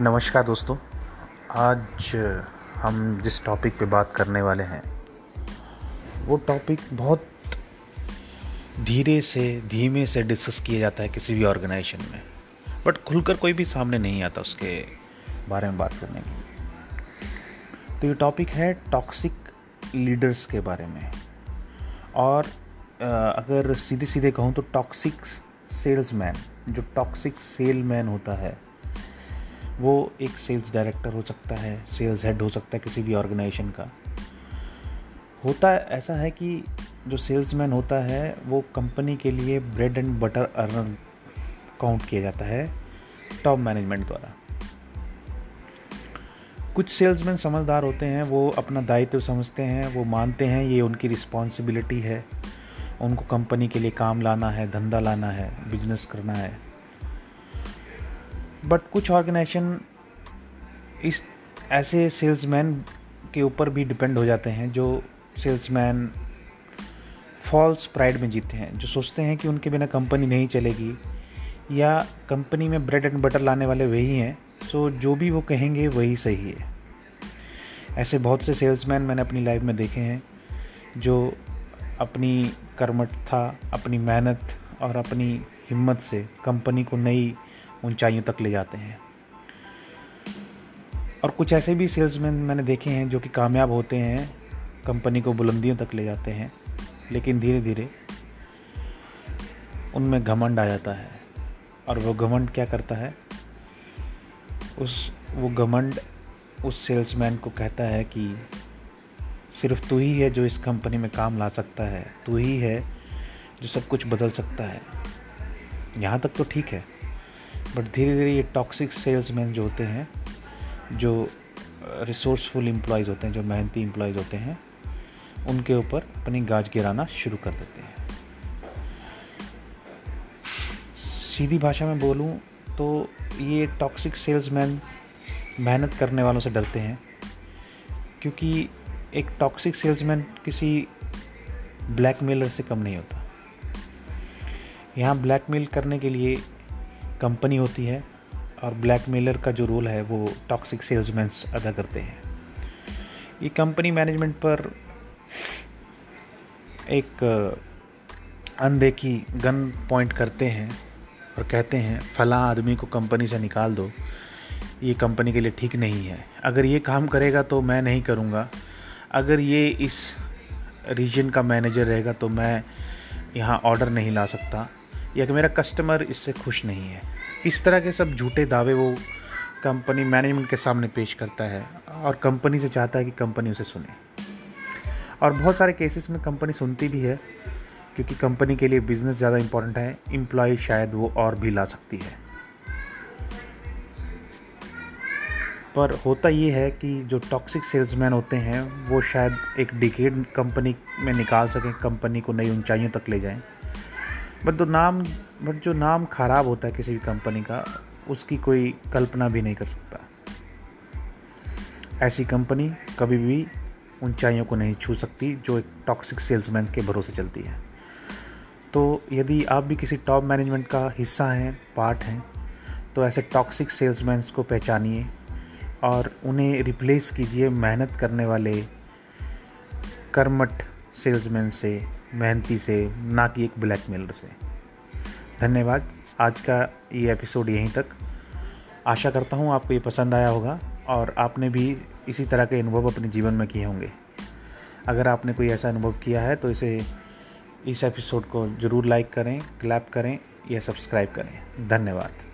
नमस्कार दोस्तों। आज हम जिस टॉपिक पे बात करने वाले हैं, वो टॉपिक बहुत धीरे से, धीमे से डिस्कस किया जाता है किसी भी ऑर्गेनाइजेशन में। बट खुलकर कोई भी सामने नहीं आता उसके बारे में बात करने की तो ये टॉपिक है टॉक्सिक लीडर्स के बारे में। और अगर सीधे सीधे कहूँ तो टॉक्सिक सेल्समैन जो टॉक्सिक सेलमैन होता है वो एक सेल्स डायरेक्टर हो सकता है सेल्स हेड हो सकता है किसी भी ऑर्गेनाइजेशन का। होता ऐसा है कि जो सेल्समैन होता है, वो कंपनी के लिए bread and butter earner count किया जाता है टॉप मैनेजमेंट द्वारा। कुछ सेल्समैन समझदार होते हैं, वो अपना दायित्व समझते हैं, वो मानते हैं, ये उनकी रिस्पॉन्सिबिलिटी है। उनको कंपनी के लिए काम लाना है, धंधा लाना है बिज़नेस करना है। बट कुछ ऑर्गेनाइजेशन इस, ऐसे सेल्समैन के ऊपर भी डिपेंड हो जाते हैं, जो सेल्समैन फॉल्स प्राइड में जीते हैं, जो सोचते हैं कि उनके बिना कंपनी नहीं चलेगी, या कंपनी में ब्रेड एंड बटर लाने वाले वही हैं सो जो भी वो कहेंगे वही सही है। ऐसे बहुत से सेल्समैन मैंने अपनी लाइफ में देखे हैं, जो अपनी कर्मठ था, अपनी मेहनत और अपनी हिम्मत से कंपनी को नई ऊंचाइयों तक ले जाते हैं। और कुछ ऐसे भी सेल्समैन मैंने देखे हैं जो कि कामयाब होते हैं, कंपनी को बुलंदियों तक ले जाते हैं, लेकिन धीरे धीरे उनमें घमंड आ जाता है। और वो घमंड क्या करता है? उस, वो घमंड उस सेल्समैन को कहता है कि, सिर्फ़ तू ही है जो इस कंपनी में काम ला सकता है, तू ही है जो सब कुछ बदल सकता है। यहाँ तक तो ठीक है बट धीरे धीरे ये टॉक्सिक सेल्समैन जो होते हैं, जो रिसोर्सफुल एम्प्लॉयज़ होते हैं, जो मेहनती एम्प्लॉयज़ होते हैं, उनके ऊपर अपनी गाज गिराना शुरू कर देते हैं। सीधी भाषा में बोलूँ तो ये टॉक्सिक सेल्समैन मेहनत करने वालों से डरते हैं, क्योंकि एक टॉक्सिक सेल्समैन किसी ब्लैकमेलर से कम नहीं होता। यहाँ ब्लैकमेल करने के लिए कंपनी होती है और ब्लैकमेलर का जो रोल है वो टॉक्सिक सेल्समैन अदा करते हैं। ये कंपनी मैनेजमेंट पर एक अनदेखी गन पॉइंट करते हैं और कहते हैं, फला आदमी को कंपनी से निकाल दो। ये कंपनी के लिए ठीक नहीं है। अगर ये काम करेगा तो मैं नहीं करूँगा। अगर ये इस रीजन का मैनेजर रहेगा तो मैं यहाँ ऑर्डर नहीं ला सकता। या कि मेरा कस्टमर इससे खुश नहीं है। इस तरह के सब झूठे दावे वो कंपनी मैनेजमेंट के सामने पेश करता है और कंपनी से चाहता है कि कंपनी उसे सुने। और बहुत सारे केसेस में कंपनी सुनती भी है, क्योंकि कंपनी के लिए बिज़नेस ज़्यादा इंपॉर्टेंट है। एम्प्लॉय शायद वो और भी ला सकती है। पर होता ये है कि जो टॉक्सिक सेल्समैन होते हैं, वो शायद एक डिकेड कंपनी में निकाल सकें कंपनी को नई ऊंचाइयों तक ले जाएँ। बट जो नाम, बट जो नाम ख़राब होता है किसी भी कंपनी का, उसकी कोई कल्पना भी नहीं कर सकता। ऐसी कंपनी कभी भी ऊंचाइयों को नहीं छू सकती, जो एक टॉक्सिक सेल्समैन के भरोसे चलती है। तो यदि आप भी किसी टॉप मैनेजमेंट का हिस्सा हैं पार्ट हैं तो ऐसे टॉक्सिक सेल्समैन्स को पहचानिए और उन्हें रिप्लेस कीजिए मेहनत करने वाले कर्मठ सेल्समैन से। मेहनती से, ना कि एक ब्लैकमेलर से। धन्यवाद। आज का ये एपिसोड यहीं तक। आशा करता हूँ आपको ये पसंद आया होगा और आपने भी इसी तरह के अनुभव अपने जीवन में किए होंगे। अगर आपने कोई ऐसा अनुभव किया है तो इसे इस एपिसोड को ज़रूर लाइक करें, क्लैप करें या सब्सक्राइब करें। धन्यवाद।